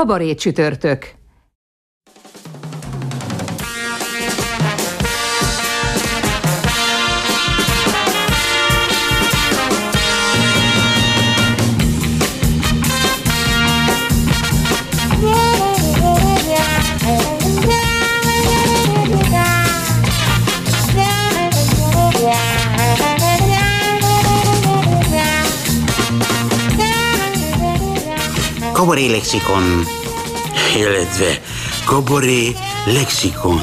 Kabaré csütörtök. Kabaré lexikon, illetve kabaré lexikon.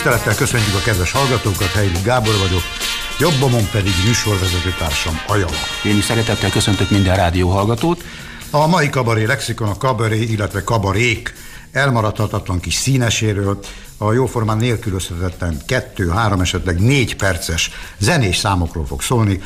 Tisztelettel köszönjük a kedves hallgatókat, Helyli Gábor vagyok, jobbomon pedig műsorvezető társam Ajala. Én is szeretettel köszöntök minden rádióhallgatót. A mai kabaré lexikon a kabaré, illetve kabarék elmaradhatatlan kis színeséről, a jóformán nélkülözhetetlen kettő, három, esetleg négy perces zenés számokról fog szólni,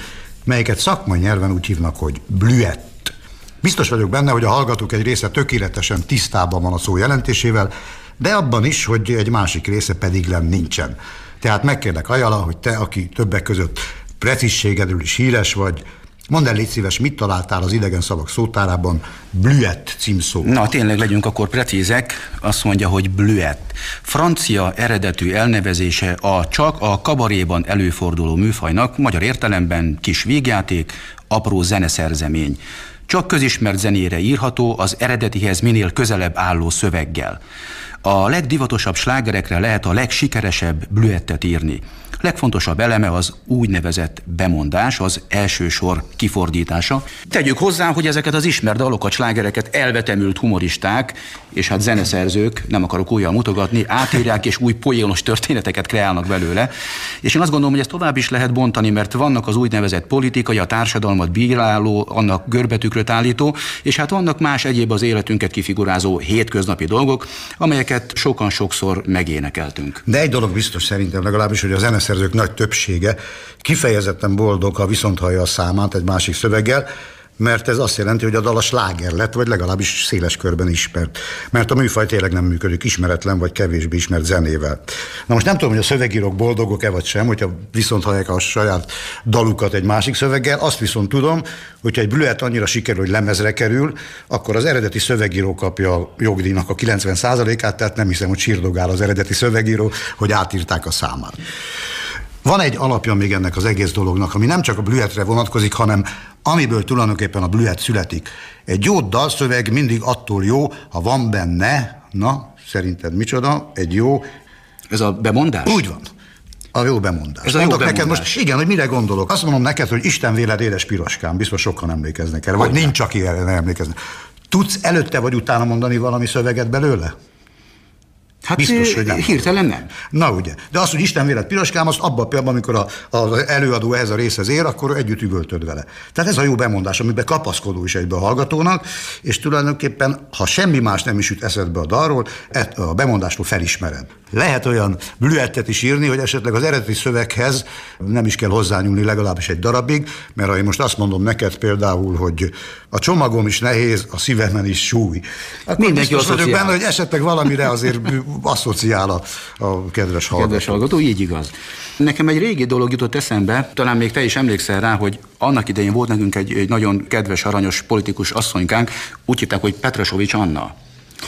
melyeket szakmai nyelven úgy hívnak, hogy blüett. Biztos vagyok benne, hogy a hallgatók egy része tökéletesen tisztában van a szó jelentésével, de abban is, hogy egy másik része pedig len nincsen. Tehát megkérlek Ajala, hogy te, aki többek között precízségedről is híres vagy, Mondd el, légy szíves, mit találtál az idegen szavak szótárában Blüett címszó? Na, tényleg legyünk akkor precízek, azt mondja, hogy Blüett. Francia eredetű elnevezése a csak a kabaréban előforduló műfajnak, magyar értelemben kis végjáték, apró zeneszerzemény. Csak közismert zenére írható, az eredetihez minél közelebb álló szöveggel. A legdivatosabb slágerekre lehet a legsikeresebb blüettet írni. Legfontosabb eleme az úgynevezett bemondás, az első sor kifordítása. Tegyük hozzá, hogy ezeket az ismert dalokat, slágereket elvetemült humoristák, és hát zeneszerzők, nem akarok újjal mutogatni, átírják és új poénos történeteket kreálnak belőle. És én azt gondolom, hogy ezt tovább is lehet bontani, mert vannak az úgynevezett politikai, a társadalmat bíráló, annak görbetükröt állító, és hát vannak más egyéb az életünket kifigurázó hétköznapi dolgok, amelyeket sokan sokszor megénekeltünk. De egy dolog biztos szerintem legalábbis, hogy a zeneszerző zeneszerzők nagy többsége kifejezetten boldog, ha viszont hallja a számát egy másik szöveggel, mert ez azt jelenti, hogy a dal a sláger lett, vagy legalábbis széles körben ismert. Mert a műfaj tényleg nem működik ismeretlen, vagy kevésbé ismert zenével. Na most nem tudom, hogy a szövegírók boldogok-e vagy sem, hogyha viszont hallják a saját dalukat egy másik szöveggel, azt viszont tudom, hogyha egy blüet annyira sikerül, hogy lemezre kerül, akkor az eredeti szövegíró kapja a jogdíjnak a 90%-át, tehát nem hiszem, hogy sírdogál az eredeti szövegíró, hogy átírták a számát. Van egy alapja még ennek az egész dolognak, ami nem csak a blüetre vonatkozik, hanem amiből tulajdonképpen a blüet születik. Egy jó dalszöveg mindig attól jó, ha van benne, na, szerinted micsoda, egy jó... Ez a bemondás? Úgy van. A jó bemondás. Ez a jó Mondok bemondás. neked most, igen, hogy mire gondolok. Azt mondom neked, hogy Isten véled édes piroskám, biztos sokan emlékeznek erre, vagy nincs, aki erre nem emlékeznek. Tudsz előtte vagy utána mondani valami szöveget belőle? Hát Biztos, hogy nem. Hirtelen nem. Na ugye. De azt, hogy Isten vélet piroskám, azt abban a pillanatban, amikor az előadó ehhez a részhez ér, akkor együtt üvöltöd vele. Tehát ez a jó bemondás, amiben kapaszkodó is egybe a hallgatónak, és tulajdonképpen, ha semmi más nem is jut eszedbe a dalról, a bemondásról felismered. Lehet olyan blüettet is írni, hogy esetleg az eredeti szöveghez nem is kell hozzányúlni legalábbis egy darabig, mert ha én most azt mondom neked például, hogy a csomagom is nehéz, a szívemen is súly. Akkor Mindenki biztos vagyok benne, hogy esetleg valamire azért asszociál a, a kedves hallgató. Kedves hallgató, így igaz. Nekem egy régi dolog jutott eszembe, talán még te is emlékszel rá, hogy annak idején volt nekünk egy, egy nagyon kedves, aranyos politikus asszonykánk, úgy hívták, hogy Petrasovics Anna.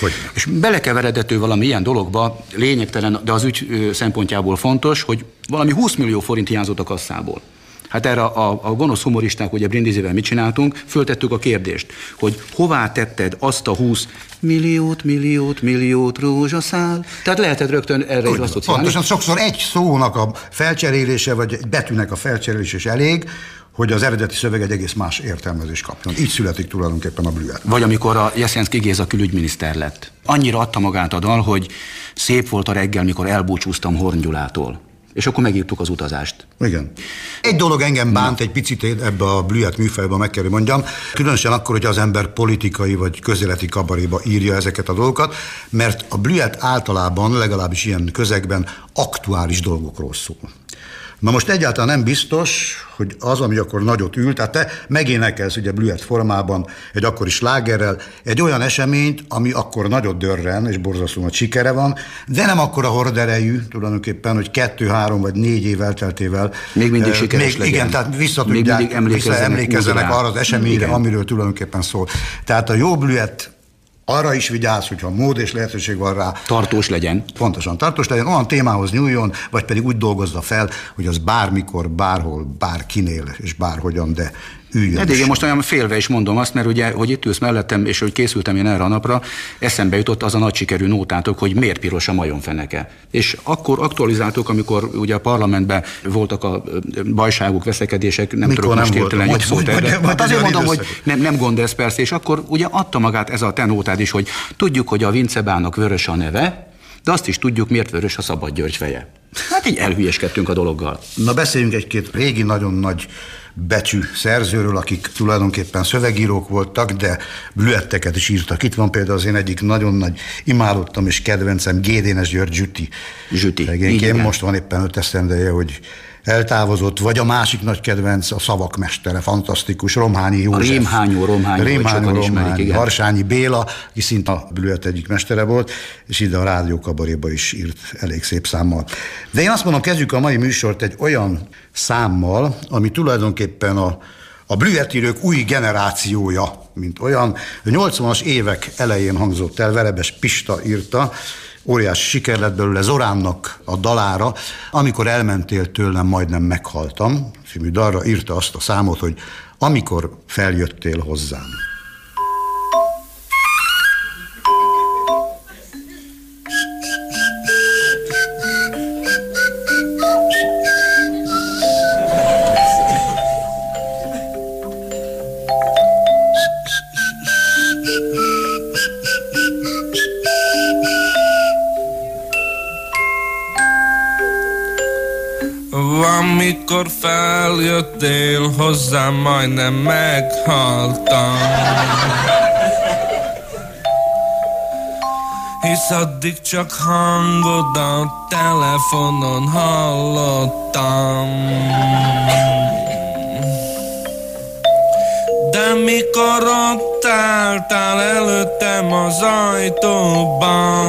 Hogy? És belekeveredett ő valami ilyen dologba, lényegtelen, de az ügy szempontjából fontos, hogy valami 20 millió forint hiányzott a kasszából. Hát erre a, a gonosz humoristák, ugye Brindizével mit csináltunk? Föltettük a kérdést, hogy hová tetted azt a 20 milliót, milliót, milliót rózsaszál? Tehát lehetett rögtön erre is azt Pontosan, sokszor egy szónak a felcserélése, vagy egy betűnek a felcserélése is elég, hogy az eredeti szöveg egy egész más értelmezés kapjon. Így születik tulajdonképpen a blüet. Vagy amikor a Jeszenszki Géza külügyminiszter lett. Annyira adta magát a dal, hogy szép volt a reggel, mikor elbúcsúztam Horngyulától és akkor megírtuk az utazást. Igen. Egy dolog engem bánt egy picit ebbe a blüet műfajba, meg kell, mondjam, különösen akkor, hogy az ember politikai vagy közéleti kabaréba írja ezeket a dolgokat, mert a blüet általában, legalábbis ilyen közegben aktuális dolgokról szól. Na most egyáltalán nem biztos, hogy az, ami akkor nagyot ült, tehát te megénekelsz ugye blüet formában egy akkori slágerrel egy olyan eseményt, ami akkor nagyot dörren, és borzasztó nagy sikere van, de nem akkor a horderejű tulajdonképpen, hogy kettő, három vagy négy év elteltével. Még mindig sikeres még, legyen. Igen, tehát visszatudják, visszaemlékezzenek arra az eseményre, igen. amiről tulajdonképpen szól. Tehát a jó blüet arra is vigyázz, hogyha mód és lehetőség van rá. Tartós legyen. Pontosan, tartós legyen, olyan témához nyúljon, vagy pedig úgy dolgozza fel, hogy az bármikor, bárhol, bárkinél és bárhogyan, de üljön. Eddig én most olyan félve is mondom azt, mert ugye, hogy itt ülsz mellettem, és hogy készültem én erre a napra, eszembe jutott az a nagy sikerű nótátok, hogy miért piros a majomfeneke. És akkor aktualizáltuk, amikor ugye a parlamentben voltak a bajságok, veszekedések, nem Mikor tudom most hirtelen egy szót erre. Hát azért mondom, hogy nem, nem gond ez persze, és akkor ugye adta magát ez a te nótád is, hogy tudjuk, hogy a Vincebának vörös a neve, de azt is tudjuk, miért vörös a Szabad György feje. Hát így elhülyeskedtünk a dologgal. Na beszéljünk egy-két régi, nagyon nagy becsű szerzőről, akik tulajdonképpen szövegírók voltak, de blüetteket is írtak. Itt van például az én egyik nagyon nagy imádottam és kedvencem, Gédénes György Zsüti. Zsüti. Én most van éppen öt esztendeje, hogy eltávozott, vagy a másik nagy kedvenc, a szavak mestere, fantasztikus, Romhányi József. A Rémhányó Romhányi, Rémhányó Romhányi, igen. Harsányi Béla, aki szinte a Blüet egyik mestere volt, és ide a rádió kabaréba is írt elég szép számmal. De én azt mondom, kezdjük a mai műsort egy olyan számmal, ami tulajdonképpen a, a blüetírők új generációja, mint olyan. A 80-as évek elején hangzott el, Verebes Pista írta, óriási siker lett belőle Zoránnak a dalára, amikor elmentél tőlem, majdnem meghaltam, című dalra írta azt a számot, hogy amikor feljöttél hozzám. Amikor feljöttél hozzám, majdnem meghaltam. Hisz addig csak hangodat telefonon hallottam. De mikor ott álltál előttem az ajtóban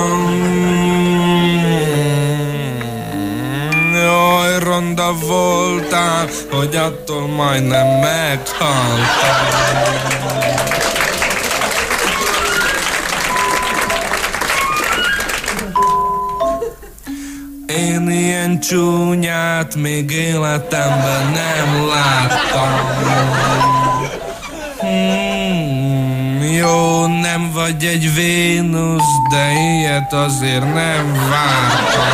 ronda voltál, hogy attól majdnem meghaltál Én ilyen csúnyát még életemben nem láttam. Hmm, Jó, nem vagy egy Vénusz, de ilyet azért nem vártam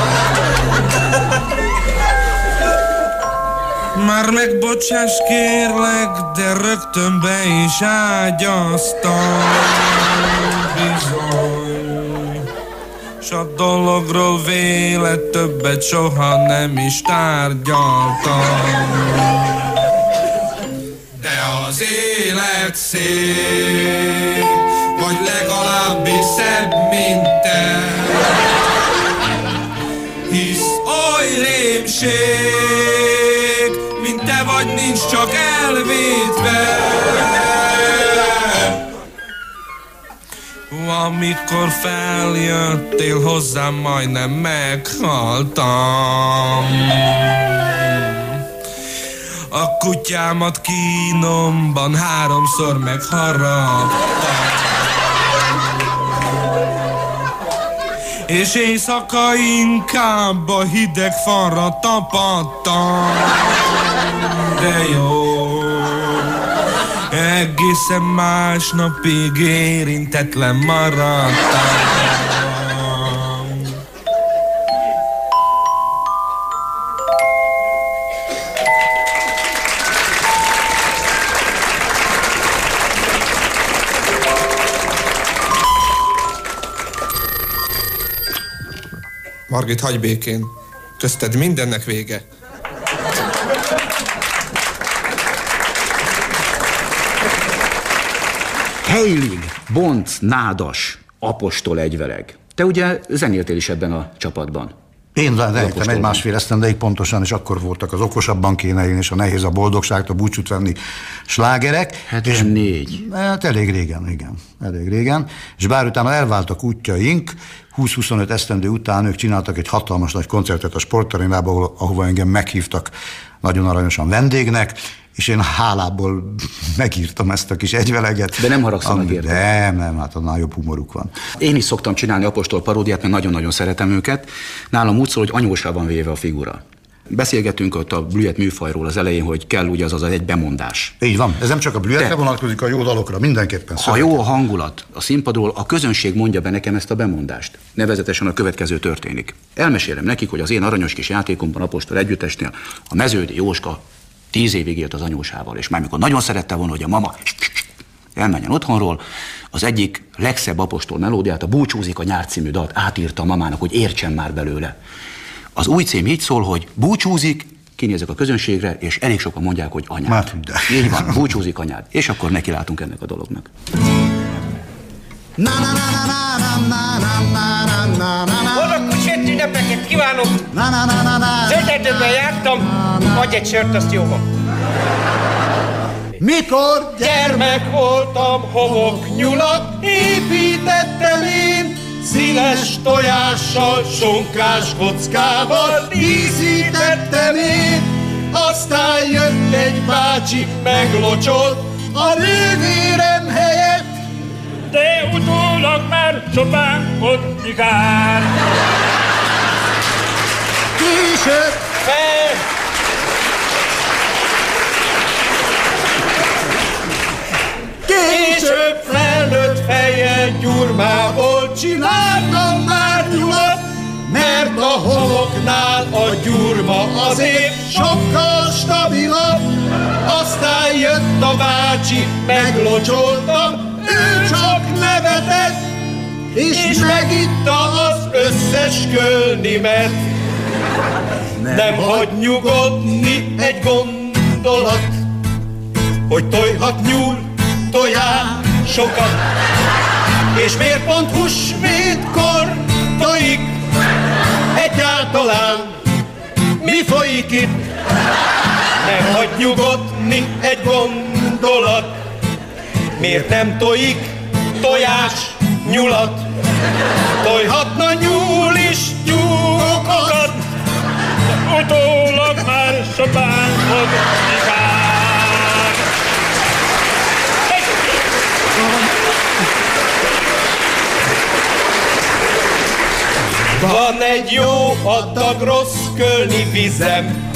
már megbocsáss kérlek, de rögtön be is ágyaztam. Bizony. S a dologról vélet többet soha nem is tárgyaltam. De az élet szép Vagy legalábbis szebb, mint te. Hisz oly rémség vagy nincs csak elvétve Amikor feljöttél hozzám, majdnem meghaltam. A kutyámat kínomban háromszor megharaptam. És éjszaka inkább a hideg falra tapadtam de jó. Egészen másnapig érintetlen maradtam. Margit, hagy békén. Közted mindennek vége. Heilig, Bonc, Nádas, Apostol egyveleg. Te ugye zenéltél is ebben a csapatban. Én zenéltem egy másfél esztendeig pontosan, és akkor voltak az okosabban kéne élni, és a nehéz a boldogságtól búcsút venni slágerek. 74. Hát elég régen, igen, elég régen. És bár utána elváltak útjaink, 20-25 esztendő után ők csináltak egy hatalmas nagy koncertet a sportarénában, ahol, ahova engem meghívtak nagyon aranyosan vendégnek, és én hálából megírtam ezt a kis egyveleget. De nem haragszol meg Ami- érte? Nem, nem, hát annál jobb humoruk van. Én is szoktam csinálni apostol paródiát, mert nagyon-nagyon szeretem őket. Nálam úgy szól, hogy anyósra van véve a figura. Beszélgetünk ott a blühet műfajról az elején, hogy kell ugye az az egy bemondás. Így van, ez nem csak a blühetre De- vonatkozik, a jó dalokra, mindenképpen. Ha szöveg. jó a hangulat a színpadról, a közönség mondja be nekem ezt a bemondást. Nevezetesen a következő történik. Elmesélem nekik, hogy az én aranyos kis játékomban apostol együttesnél a meződi Jóska tíz évig élt az anyósával, és már mikor nagyon szerette volna, hogy a mama elmenjen otthonról, az egyik legszebb apostol melódiát, a Búcsúzik a nyár című dalt átírta a mamának, hogy értsen már belőle. Az új cím így szól, hogy búcsúzik, kinézek a közönségre, és elég sokan mondják, hogy anyád. Hát, hű de. Így van, búcsúzik anyád. És akkor nekilátunk ennek a dolognak. Boldog húsvét ünnepeket kívánok! Zölderdőben jártam, adj egy sört, azt jó van. Mikor Gyermek voltam, homok nyulat, építettem én, színes tojással, sonkás kockával, díszítettem én. Aztán jött egy bácsi, meglocsolt a nővérem helyett, de utólag már sopánkodni kár. később Fel, Később felnőtt fejjel gyurmából csináltam már nyulat, mert a homoknál a gyurma azért sokkal stabilabb. Aztán jött a bácsi, meglocsoltam, ő csak nevetett, és, és megitta az összes kölnimet. Nem hagy nyugodni egy gondolat, hogy tojhat nyúl tojásokat. És miért pont húsvétkor tojik egyáltalán? Mi folyik itt? Nem hagy nyugodni egy gondolat, miért nem tojik tojás nyulat? Tojhatna nyúl is tyúkokat, utólag már kár. Van egy jó adag rossz kölni vizem,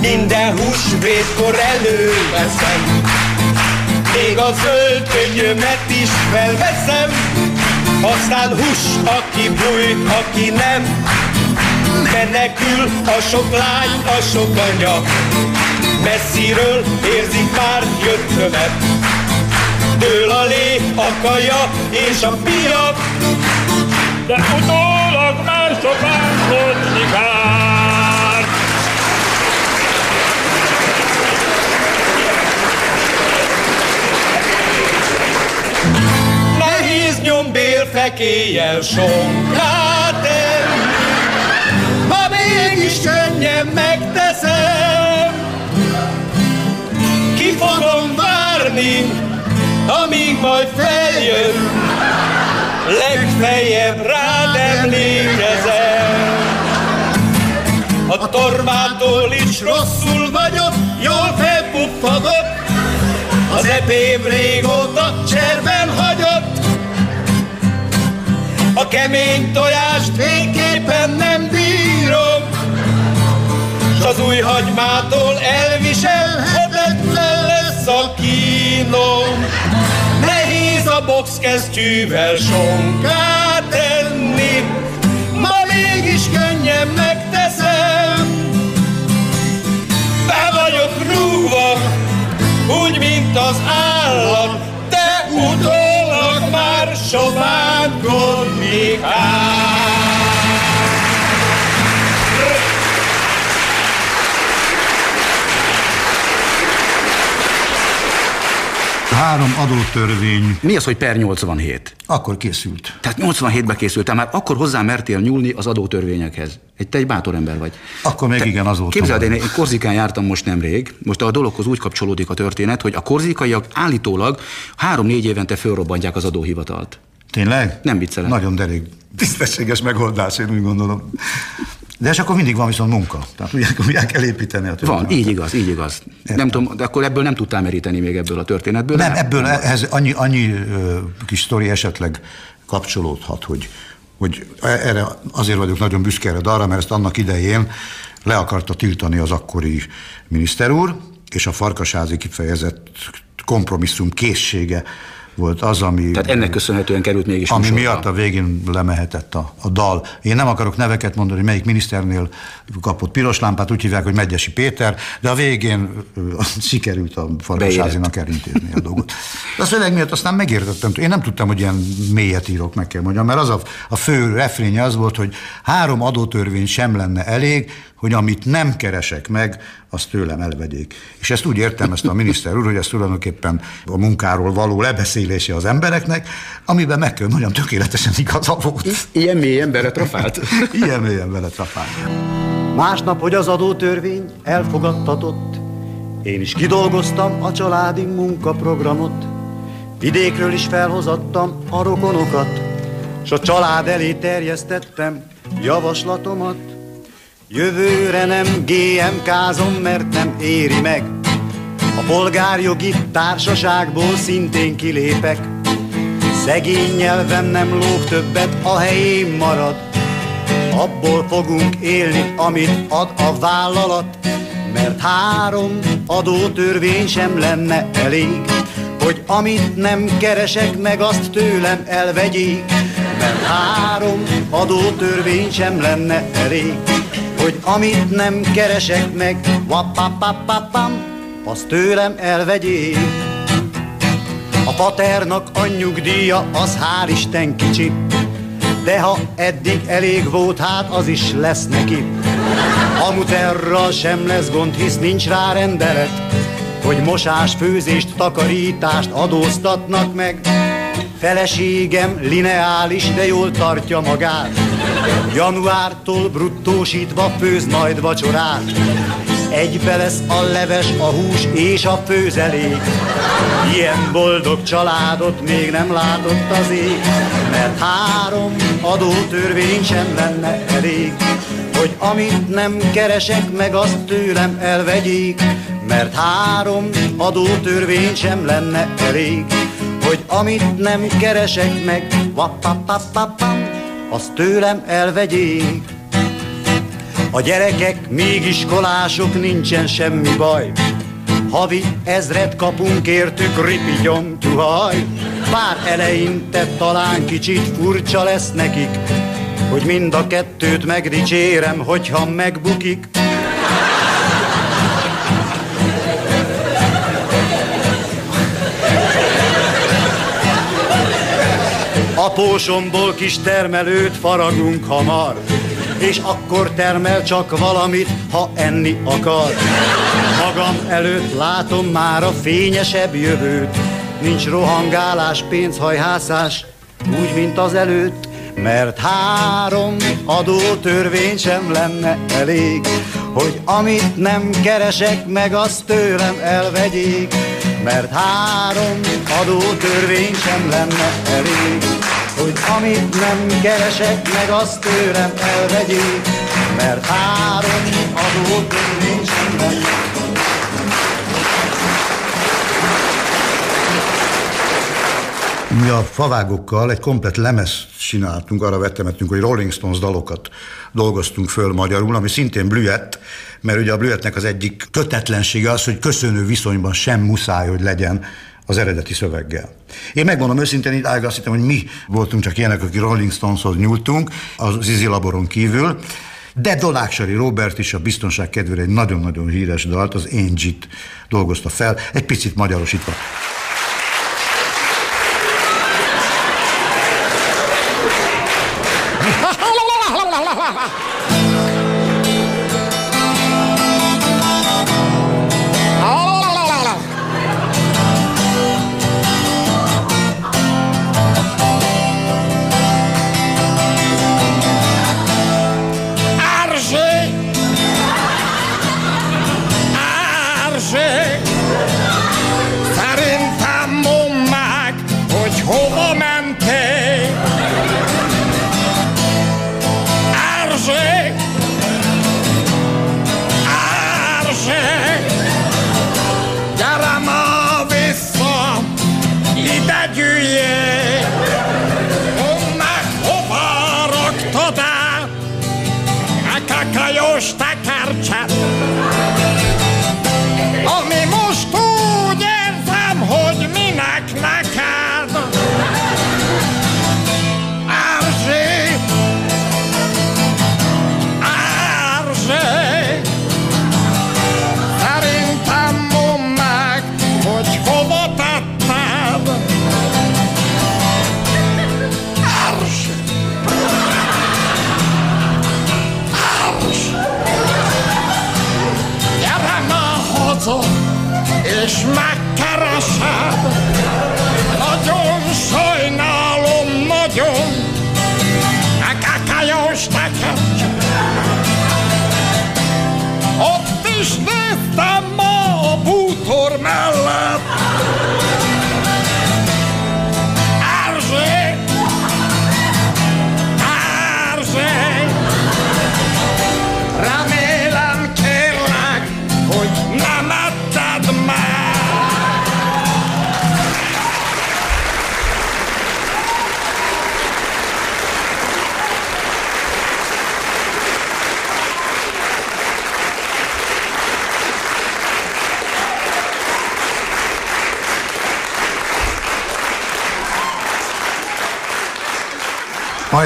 minden húsvétkor előveszem. Még a zöld könnyömet is felveszem, aztán hús, aki bújt, aki nem. Menekül a sok lány, a sok anya, messziről érzik már jöttömet. Dől a lé, a kaja és a pia, de utólag már sopánkodni kár. Nehéz nyombél fekéjel sonkát enni, ha mégis könnyen megteszem. Ki fogom várni, amíg majd feljön, legfeljebb rád emlékezem. A tormától is rosszul vagyok, jól felpuffadott, az epém régóta cserben hagyott. A kemény tojást végképpen nem bírom, s az új hagymától elviselhetetlen lesz a kínom. A boxkesztyűvel sonkát tenni, ma mégis könnyen megteszem. Be vagyok rúgva, úgy, mint az állat, de utólag már sovánkodni kell. Három adótörvény. Mi az, hogy per 87? Akkor készült. Tehát 87-ben készültem, már akkor hozzá mertél nyúlni az adótörvényekhez. Egy, te egy bátor ember vagy. Akkor még Te- igen, azóta. Képzeld, én, én Korzikán jártam most nemrég, most a dologhoz úgy kapcsolódik a történet, hogy a korzikaiak állítólag három-négy évente fölrobbantják az adóhivatalt. Tényleg? Nem viccelek. Nagyon derék. Tisztességes megoldás, én úgy gondolom. De és akkor mindig van viszont munka. Tehát ugye, ugye kell építeni a Van, történetet. így igaz, így igaz. Nem tudom, de akkor ebből nem tudtál meríteni még ebből a történetből. Nem, de- ebből ehhez annyi, annyi ö, kis sztori esetleg kapcsolódhat, hogy, hogy erre azért vagyok nagyon büszke erre arra, mert ezt annak idején le akarta tiltani az akkori miniszter úr, és a farkasázi kifejezett kompromisszum készsége volt az, ami... Tehát ennek köszönhetően került mégis Ami műsorra. miatt a végén lemehetett a, a dal. Én nem akarok neveket mondani, hogy melyik miniszternél kapott piros lámpát, úgy hívják, hogy Megyesi Péter, de a végén sikerült a Farkasázinak elintézni a dolgot. De a szöveg miatt aztán megértettem, én nem tudtam, hogy ilyen mélyet írok, meg kell mondjam, mert az a, a fő refrénye az volt, hogy három adótörvény sem lenne elég, hogy amit nem keresek meg, azt tőlem elvegyék. És ezt úgy értelmezte a miniszter úr, hogy ez tulajdonképpen a munkáról való lebeszélése az embereknek, amiben meg kell mondjam, tökéletesen igaza volt. Ilyen mélyen beletrafált. Ilyen mélyen vele trafált. Másnap, hogy az adótörvény elfogadtatott, én is kidolgoztam a családi munkaprogramot. Vidékről is felhozattam a rokonokat, s a család elé terjesztettem javaslatomat. Jövőre nem GMK-zom, mert nem éri meg. A polgárjogi társaságból szintén kilépek. Szegény nyelvem nem lóg többet, a helyén marad. Abból fogunk élni, amit ad a vállalat, mert három adótörvény sem lenne elég, hogy amit nem keresek meg, azt tőlem elvegyék. Mert három adótörvény sem lenne elég, hogy amit nem keresek meg, wapapapapam, azt tőlem elvegyék. A paternak a az hál' Isten kicsi, de ha eddig elég volt, hát az is lesz neki. A muterral sem lesz gond, hisz nincs rá rendelet, hogy mosás, főzést, takarítást adóztatnak meg. Feleségem lineális, de jól tartja magát. Januártól bruttósítva főz majd vacsorát. Egybe lesz a leves, a hús és a főzelék. Ilyen boldog családot még nem látott az ég, mert három adótörvény sem lenne elég, hogy amit nem keresek meg, azt tőlem elvegyék, mert három adótörvény sem lenne elég, hogy amit nem keresek meg, wapapapapam, azt tőlem elvegyék. A gyerekek még iskolások, nincsen semmi baj. Havi ezret kapunk értük, ripigyom tuhaj. Bár eleinte talán kicsit furcsa lesz nekik, hogy mind a kettőt megdicsérem, hogyha megbukik. Apósomból kis termelőt faragunk hamar, és akkor termel csak valamit, ha enni akar. Magam előtt látom már a fényesebb jövőt, nincs rohangálás, pénzhajhászás, úgy, mint az előtt, mert három adótörvény sem lenne elég, hogy amit nem keresek meg, azt tőlem elvegyék, mert három adótörvény sem lenne elég, hogy amit nem keresek meg, azt tőlem elvegyék, mert három adótörvény sem lenne Mi a favágokkal egy komplet lemez csináltunk, arra vettemettünk, hogy Rolling Stones dalokat dolgoztunk föl magyarul, ami szintén blüett, mert ugye a blüettnek az egyik kötetlensége az, hogy köszönő viszonyban sem muszáj, hogy legyen az eredeti szöveggel. Én megmondom őszintén, itt Ága, azt hittem, hogy mi voltunk csak ilyenek, akik Rolling Stoneshoz nyúltunk, az Zizi Laboron kívül, de Donáksari Robert is a biztonság kedvére egy nagyon-nagyon híres dalt, az Angie-t dolgozta fel, egy picit magyarosítva.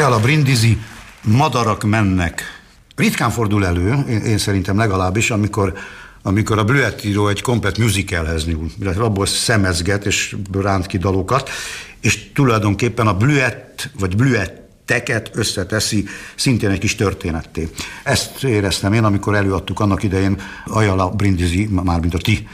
Majal a Brindisi, madarak mennek. Ritkán fordul elő, én, szerintem legalábbis, amikor amikor a Blüett író egy komplet musicalhez nyúl, illetve abból szemezget és ránt ki dalokat, és tulajdonképpen a Blüett, vagy Blüett teket összeteszi szintén egy kis történetté. Ezt éreztem én, amikor előadtuk annak idején Ajala Brindisi, mármint a ti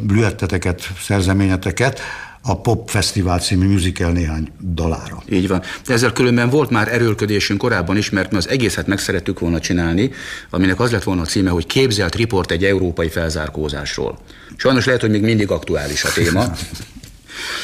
blüetteteket, szerzeményeteket, a Pop Fesztivál című musical néhány dalára. Így van. De ezzel különben volt már erőlködésünk korábban is, mert mi az egészet meg szerettük volna csinálni, aminek az lett volna a címe, hogy képzelt riport egy európai felzárkózásról. Sajnos lehet, hogy még mindig aktuális a téma.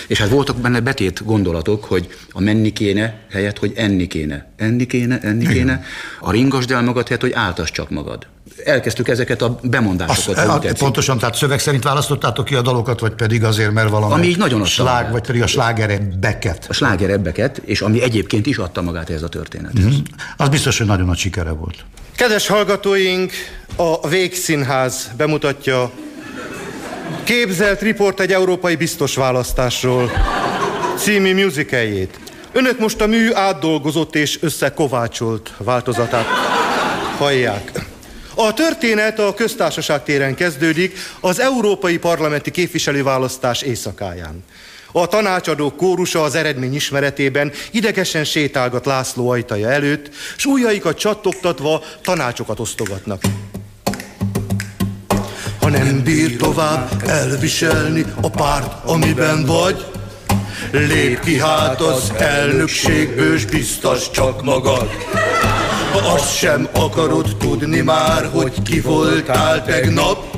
És hát voltak benne betét gondolatok, hogy a menni kéne helyett, hogy enni kéne. Enni kéne, enni kéne. A ringasd el magad helyett, hogy áltass csak magad elkezdtük ezeket a bemondásokat. Azt, a, pontosan, tehát szöveg szerint választottátok ki a dalokat, vagy pedig azért, mert valami ami így nagyon slág, vagy pedig a slágerebbeket. A slágerebbeket, és ami egyébként is adta magát ez a történethez. Mm-hmm. Az biztos, hogy nagyon nagy sikere volt. Kedves hallgatóink, a Végszínház bemutatja Képzelt riport egy európai biztos választásról című musicaljét. Önök most a mű átdolgozott és összekovácsolt változatát hallják. A történet a köztársaság téren kezdődik, az európai parlamenti képviselőválasztás éjszakáján. A tanácsadó kórusa az eredmény ismeretében idegesen sétálgat László ajtaja előtt, s ujjaikat csattogtatva tanácsokat osztogatnak. Nem bír tovább elviselni a párt, amiben vagy, lép ki hát az elnökségből, s biztos csak magad. Azt sem akarod tudni már, hogy ki voltál tegnap,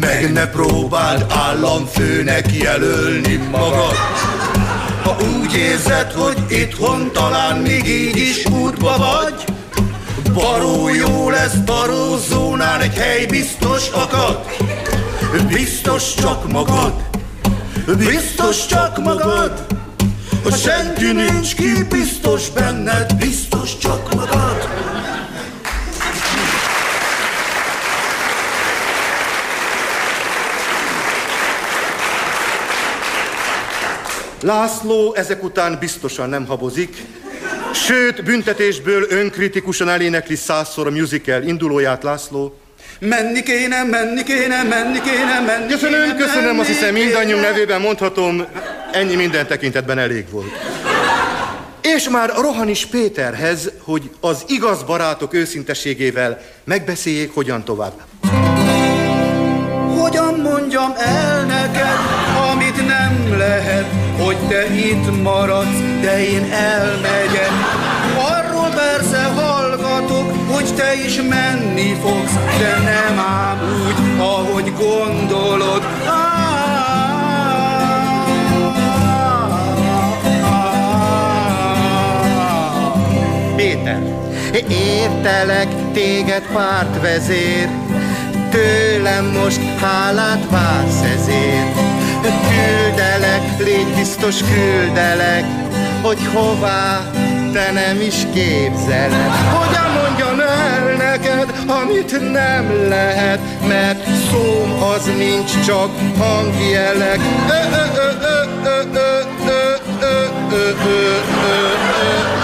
meg ne próbáld államfőnek jelölni magad. Ha úgy érzed, hogy itthon talán még így is útba vagy, Baró jó lesz barózónál egy hely biztos akad. Biztos csak magad, biztos csak magad. hogy senki nincs ki biztos benned, biztos csak magad. László ezek után biztosan nem habozik, sőt, büntetésből önkritikusan elénekli százszor a musical indulóját László. Menni kéne, menni kéne, menni kéne, menni Köszönöm, kéne, köszönöm, menni azt hiszem mindannyiunk nevében mondhatom, ennyi minden tekintetben elég volt. És már Rohanis Péterhez, hogy az igaz barátok őszintességével megbeszéljék, hogyan tovább. Hogyan mondjam el neked, amit nem lehet, hogy te itt maradsz, de én elmegyek. Arról persze hallgatok, hogy te is menni fogsz, de nem ám úgy, ahogy gondolod. Péter, értelek téged pártvezér, tőlem most hálát vársz ezért. Küldelek, légy biztos küldelek, hogy hová te nem is képzeled. Hogyan mondjam el neked, amit nem lehet, mert szóm az nincs, csak hangjelek. Ö, ö, ö, ö, ö, ö, ö, ö, ö, ö, ö,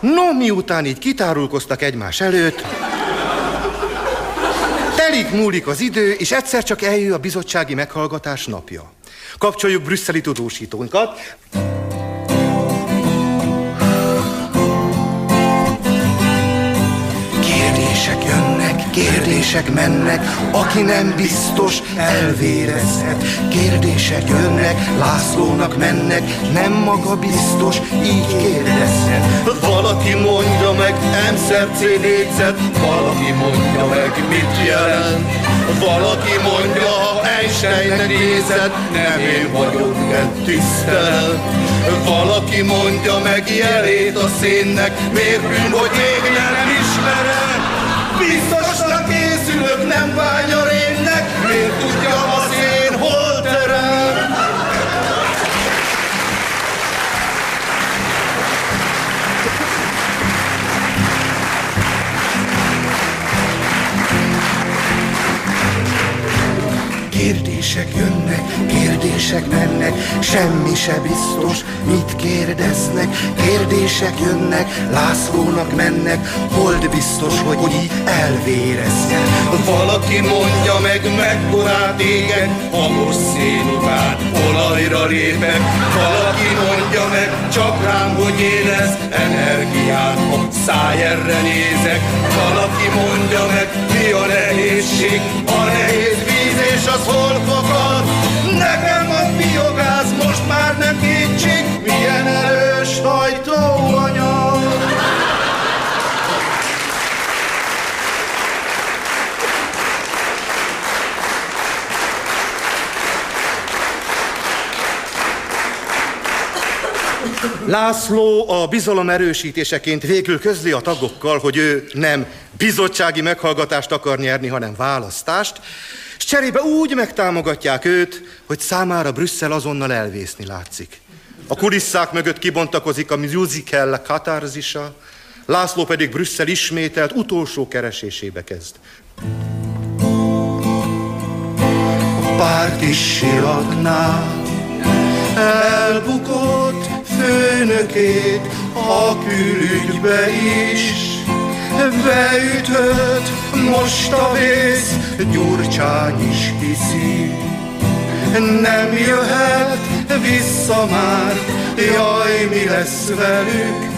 No, miután így kitárulkoztak egymás előtt, telik múlik az idő, és egyszer csak eljön a bizottsági meghallgatás napja. Kapcsoljuk brüsszeli tudósítónkat. Kérdések mennek, aki nem biztos, elvérezhet. Kérdések jönnek, Lászlónak mennek, nem maga biztos, így kérdezhet. Valaki mondja meg, M-szer C négyzet, valaki mondja meg, mit jelent. Valaki mondja, ha Einsteinnek nézed, nem én vagyok, de tisztelem. Valaki mondja meg jelét a szénnek, miért bűn, hogy még nem ismered. Biztosnak szülők nem vágyar Kérdések jönnek, kérdések mennek, semmi se biztos, mit kérdeznek. Kérdések jönnek, Lászlónak mennek, hold biztos, hogy így elvérezzen. Valaki mondja meg, mekkorát égek, hamos szén olajra lépek. Valaki mondja meg, csak rám, hogy érez energiát, a száj erre nézek. Valaki mondja meg, mi a nehézség, a nehéz az hol fakad. Nekem a biogáz most már nem kétség, milyen erős hajtóanyag. László a bizalom erősítéseként végül közli a tagokkal, hogy ő nem bizottsági meghallgatást akar nyerni, hanem választást, és cserébe úgy megtámogatják őt, hogy számára Brüsszel azonnal elvészni látszik. A kulisszák mögött kibontakozik a musical katarzisa, László pedig Brüsszel ismételt utolsó keresésébe kezd. párt is siragná. Elbukott főnökét a külügybe is. Beütött most a vész, Gyurcsány is hiszi. Nem jöhet vissza már, jaj, mi lesz velük,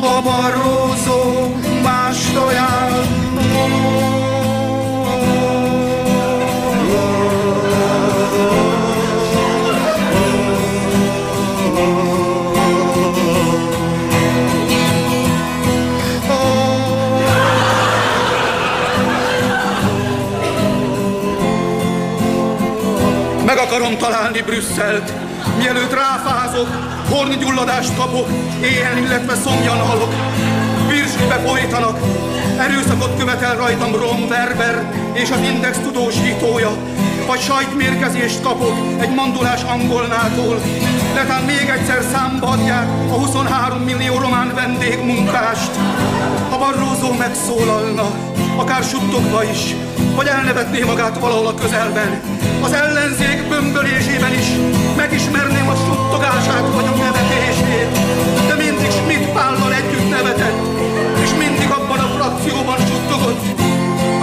ha Barrózó mást ajánl. Meg akarom találni Brüsszelt, Mielőtt ráfázok, horngyulladást kapok, éjjel, illetve szomjan halok. Virslibe folytanak, erőszakot követel rajtam Ron Berber és az Index tudósítója, vagy sajtmérkezést kapok egy mandulás angolnától. Letán még egyszer számba adják a 23 millió román vendégmunkást. Ha Barrózó megszólalna, akár suttogva is, vagy elnevetné magát valahol a közelben, az ellenzék bömbölésében is megismerném a suttogását vagy a nevetését, de mindig Schmidt Pállal együtt nevetett, és mindig abban a frakcióban suttogott,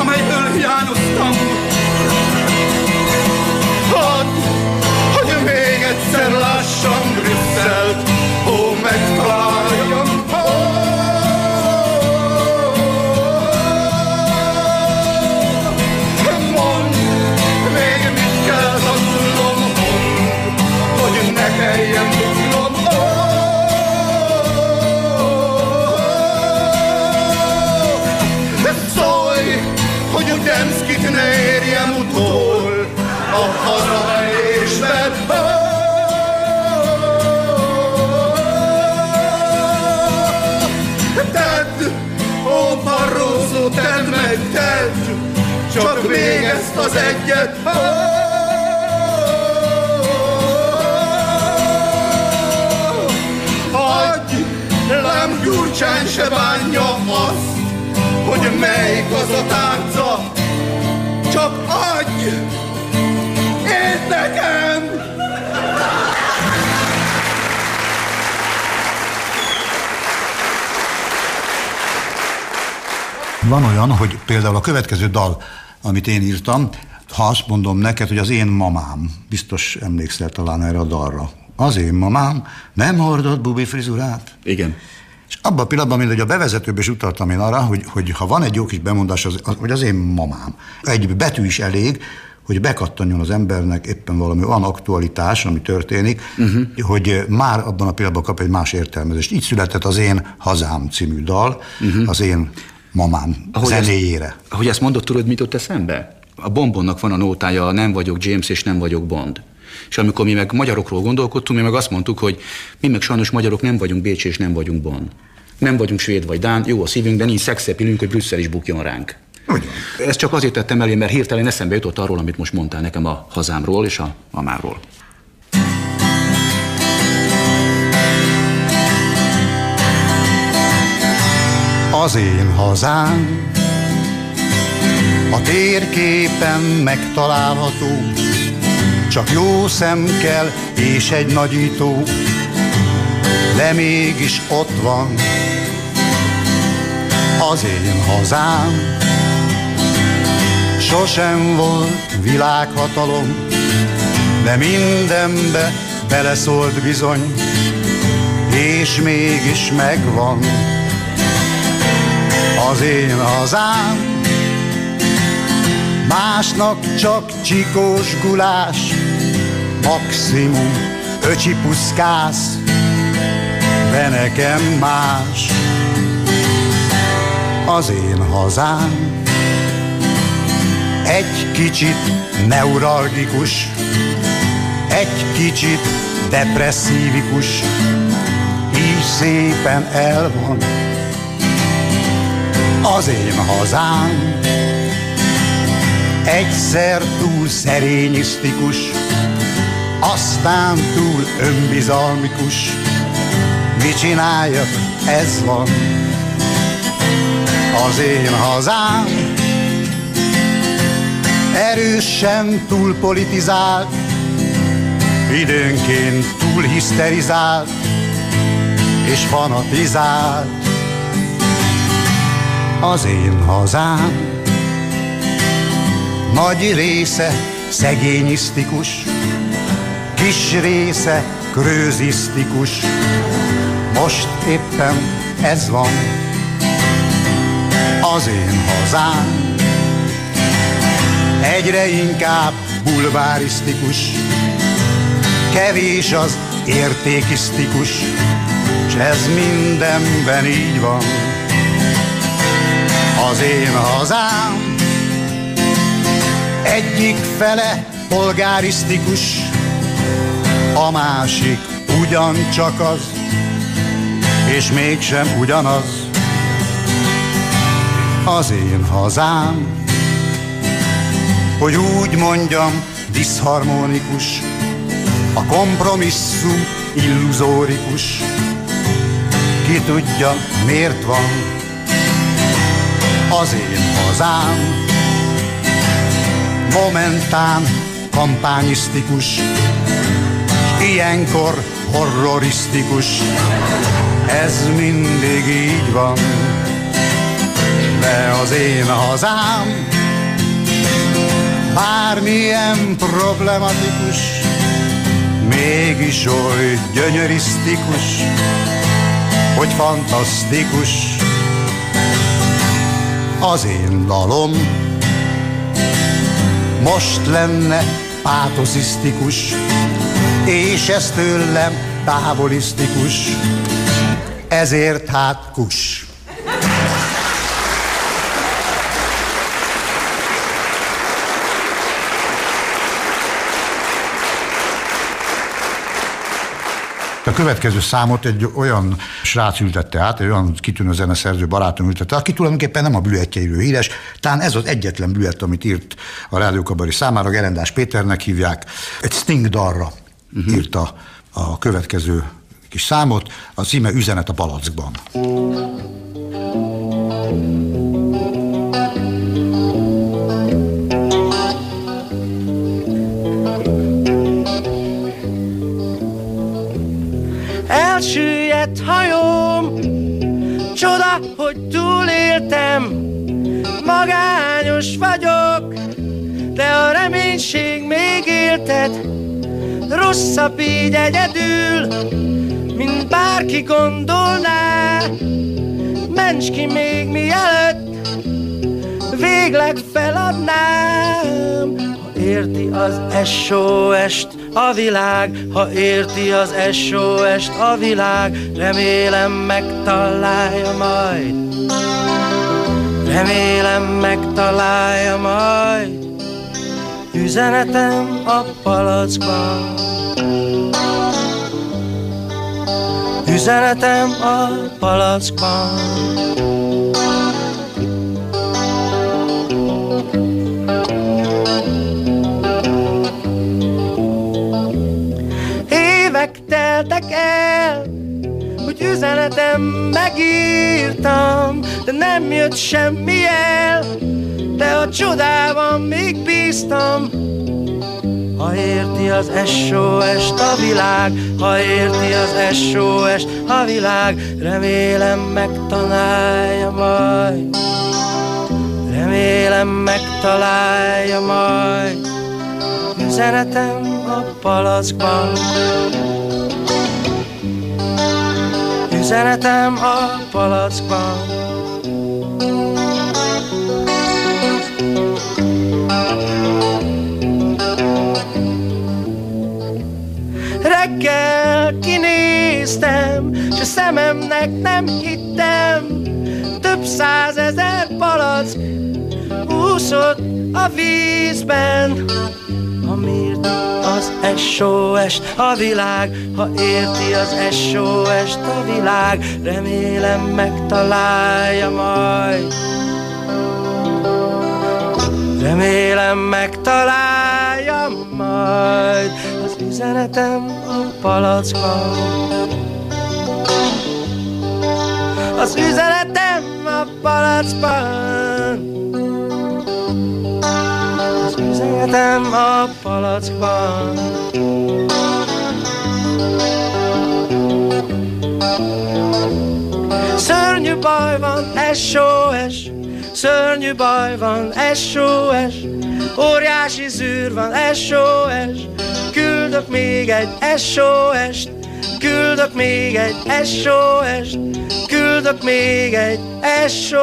amelyből hiányoztam. Hadd, hogy még egyszer lássam Brüsszelt, ó, megtaláljam, utol, a hazaverésben. Tedd, ó Barroso, tedd meg, tedd, csak még ezt az egyet. Hagyj, lám Gyurcsány se bánja azt, hogy melyik az a tárca, csak adj! Én nekem! Van olyan, hogy például a következő dal, amit én írtam, ha azt mondom neked, hogy az én mamám, biztos emlékszel talán erre a dalra. Az én mamám nem hordott bubi frizurát. Igen. És abban a pillanatban, mint hogy a bevezetőben is utaltam én arra, hogy, hogy ha van egy jó kis bemondás, az, az, hogy az én mamám. Egy betű is elég, hogy bekattanjon az embernek éppen valami olyan aktualitás, ami történik, uh-huh. hogy már abban a pillanatban kap egy más értelmezést. Így született az Én Hazám című dal, uh-huh. az én mamám ahogy zenéjére. Ezt, ahogy ezt mondott, tudod, mit ott eszembe? A Bombonnak van a nótája, nem vagyok James és nem vagyok Bond. És amikor mi meg magyarokról gondolkodtunk, mi meg azt mondtuk, hogy mi meg sajnos magyarok nem vagyunk Bécs és nem vagyunk Bonn. Nem vagyunk svéd vagy dán, jó a szívünk, de nincs szexepilünk, hogy Brüsszel is bukjon ránk. Ugyan. Ezt csak azért tettem elé, mert hirtelen eszembe jutott arról, amit most mondtál nekem a hazámról és a mamáról. Az én hazám a térképen megtalálható, csak jó szem kell és egy nagyító, de mégis ott van az én hazám. Sosem volt világhatalom, de mindenbe beleszólt bizony, és mégis megvan az én hazám. Másnak csak csikós gulás, maximum öcsi puszkász, de nekem más az én hazám. Egy kicsit neuralgikus, egy kicsit depresszívikus, így szépen el van az én hazám. Egyszer túl szerényisztikus, aztán túl önbizalmikus. Mit csináljak, ez van az én hazám. Erősen túl politizált, időnként túl hiszterizált, és fanatizált az én hazám. Nagy része szegényisztikus, kis része krőzisztikus, most éppen ez van. Az én hazám. Egyre inkább bulvárisztikus, kevés az értékisztikus, s ez mindenben így van. Az én hazám. Egyik fele polgárisztikus, a másik ugyancsak az, és mégsem ugyanaz. Az én hazám, hogy úgy mondjam, diszharmonikus, a kompromisszum illuzórikus. Ki tudja, miért van az én hazám, momentán kampányisztikus, ilyenkor horrorisztikus. Ez mindig így van, de az én hazám bármilyen problematikus, mégis oly gyönyörisztikus, hogy fantasztikus az én dalom. Most lenne pátoszisztikus, és ez tőlem távolisztikus, ezért hát kus. A következő számot egy olyan srác ültette át, egy olyan kitűnő zeneszerző barátom ültette, aki tulajdonképpen nem a blüettjeiről híres, talán ez az egyetlen blüett, amit írt a Rádiókabari számára, Gerendás Péternek hívják, egy Sting dalra uh-huh. írta a következő kis számot, a címe Üzenet a palackban. Elsüllyedt hajóm, csoda, hogy túléltem, magányos vagyok, de a reménység még éltet, rosszabb így egyedül, mint bárki gondolná. Ments ki még mielőtt, végleg feladnám. Ha érti az SOS-t a világ, ha érti az SOS-t a világ, remélem megtalálja majd. Remélem megtalálja majd üzenetem a palackban. Üzenetem a palackban. Évek teltek el, hogy üzenetem megírtam, de nem jött semmi el de a csodában még bíztam. Ha érti az SOS-t a világ, ha érti az SOS-t a világ, remélem megtalálja majd. Remélem megtalálja majd üzenetem a palackban. Üzenetem a palackban. Reggel kinéztem, s a szememnek nem hittem, több százezer palack úszott a vízben. Miért az SOS a világ, ha érti az SOS a világ, remélem megtalálja majd. Remélem megtalálja majd üzenetem a palackban. Az üzenetem a palackban. Az üzenetem a palackban. Szörnyű baj van, SOS, Szörnyű baj van, SOS Óriási zűr van, SOS Küldök még egy SOS-t Küldök még egy SOS-t Küldök még egy SOS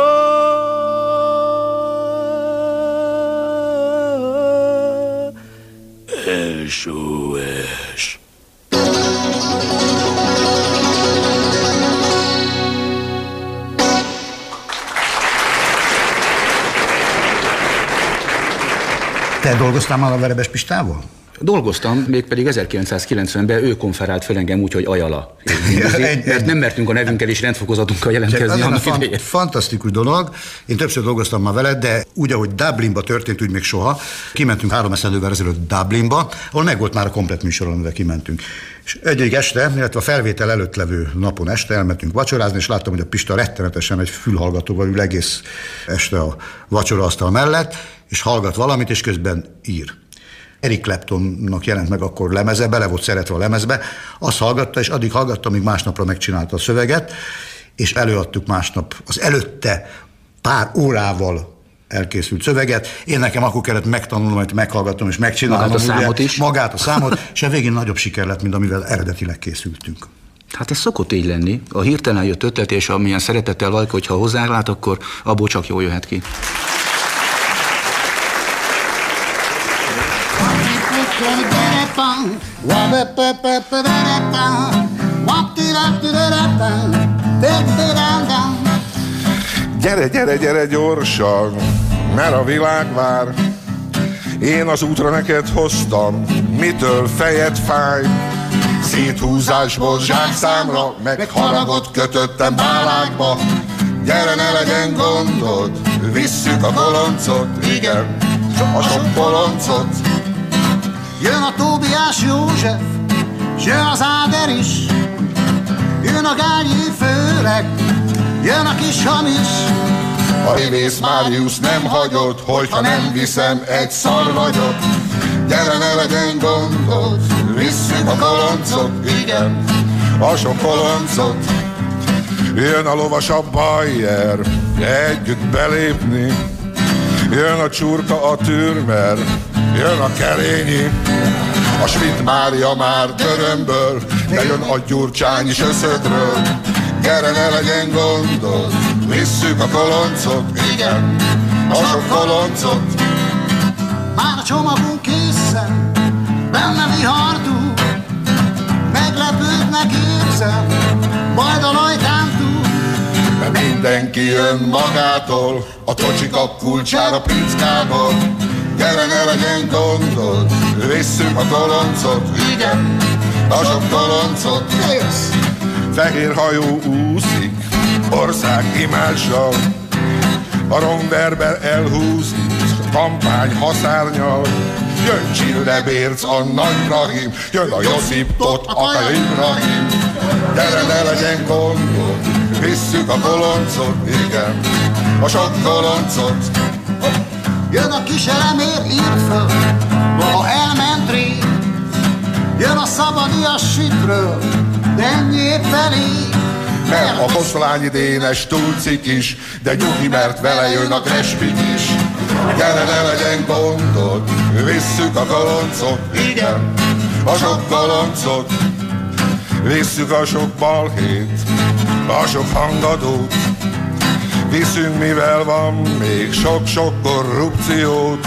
SOS Te dolgoztál már a Verebes Pistával? Dolgoztam, mégpedig 1990-ben ő konferált fel engem úgy, hogy Ajala. mert nem mertünk a nevünkkel és rendfokozatunkkal jelentkezni annak fan, idején. Fantasztikus dolog. Én többször dolgoztam már veled, de úgy, ahogy Dublinba történt, úgy még soha. Kimentünk három eszendővel ezelőtt Dublinba, ahol meg volt már a komplet műsor, amivel kimentünk. És egyik este, illetve a felvétel előtt levő napon este elmentünk vacsorázni, és láttam, hogy a Pista rettenetesen egy fülhallgatóval ül egész este a vacsoraasztal mellett, és hallgat valamit, és közben ír. Eric Claptonnak jelent meg akkor lemeze, bele volt szeretve a lemezbe, azt hallgatta, és addig hallgatta, amíg másnapra megcsinálta a szöveget, és előadtuk másnap az előtte pár órával elkészült szöveget. Én nekem akkor kellett megtanulnom, hogy meghallgatom és megcsinálnom. Magát a számot is. Magát a számot, és a végén nagyobb siker lett, mint amivel eredetileg készültünk. Hát ez szokott így lenni. A hirtelen jött ötlet, és amilyen szeretettel valaki, hogyha hozzálát, akkor abból csak jól jöhet ki. Gyere, gyere, gyere gyorsan, mert a világ vár. Én az útra neked hoztam, mitől fejed fáj. Széthúzásból zsákszámra, meg haragot kötöttem bálákba. Gyere, ne legyen gondod, visszük a koloncot, igen, a sok koloncot. Jön a Tóbiás József, jön az Áder is, jön a Gályi főleg, jön a kis hamis. A révész Máriusz nem hagyott, hogyha nem viszem, egy szar vagyok. Gyere, ne legyen gondod, visszük a koloncot, igen, a sok koloncot. Jön a lovas a Bayer, együtt belépni. Jön a csurka a türmer, jön a kerényi. A Schmidt Mária már törömből, de jön a gyurcsány is összödről. Gyere, ne legyen gondod, visszük a koloncot, igen, a sok koloncot. Már a csomagunk készen, benne vihartú, meglepődnek érzem, majd a lajtán túl. Mindenki jön magától, a tocsika kulcsára pinckából. Gyere, ne legyen gondod, visszük a koloncot, igen, a sok koloncot. Yes. Fehér hajó úszik, ország imással, a romberber elhúzik, kampány haszárnyal. Jön Csillebérc, a Nagy Brahim, jön a Josip Tot, a Ibrahim. Gyere, ne legyen gondod, visszük a koloncot, igen, a sok koloncot. Jön a kis elemér, írt föl, valaha elment rég. Jön a szabadias sütről, de felé. Mert a foszlányi dénes túlcik is, de nyugi, mert vele jön a krespik is. Gyere, ne legyen gondod, visszük a koloncot, igen, a sok koloncot. Visszük a sok balhét, a sok hangadót, Viszünk, mivel van még sok-sok korrupciót,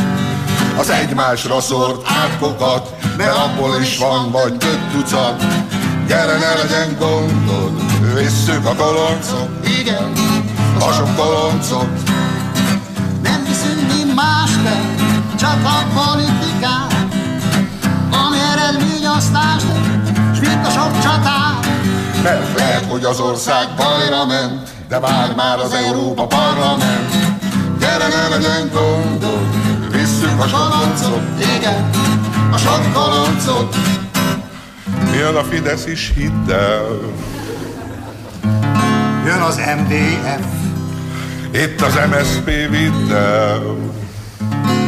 az egymásra szórt átkokat, mert abból is van vagy több tucat. Gyere, ne legyen gondod, visszük a koloncot, igen, a sok koloncot. Nem viszünk mi más, de csak a politikát, ami eredményosztást, s mint a sok csatát. Mert lehet, hogy az ország bajra ment, de vár már az Európa Parlament. Gyere, ne legyen gondod, visszük a koloncot, igen, a sok koloncot. Jön a Fidesz is, hidd el. Jön az MDF. Itt az MSZP vidd el.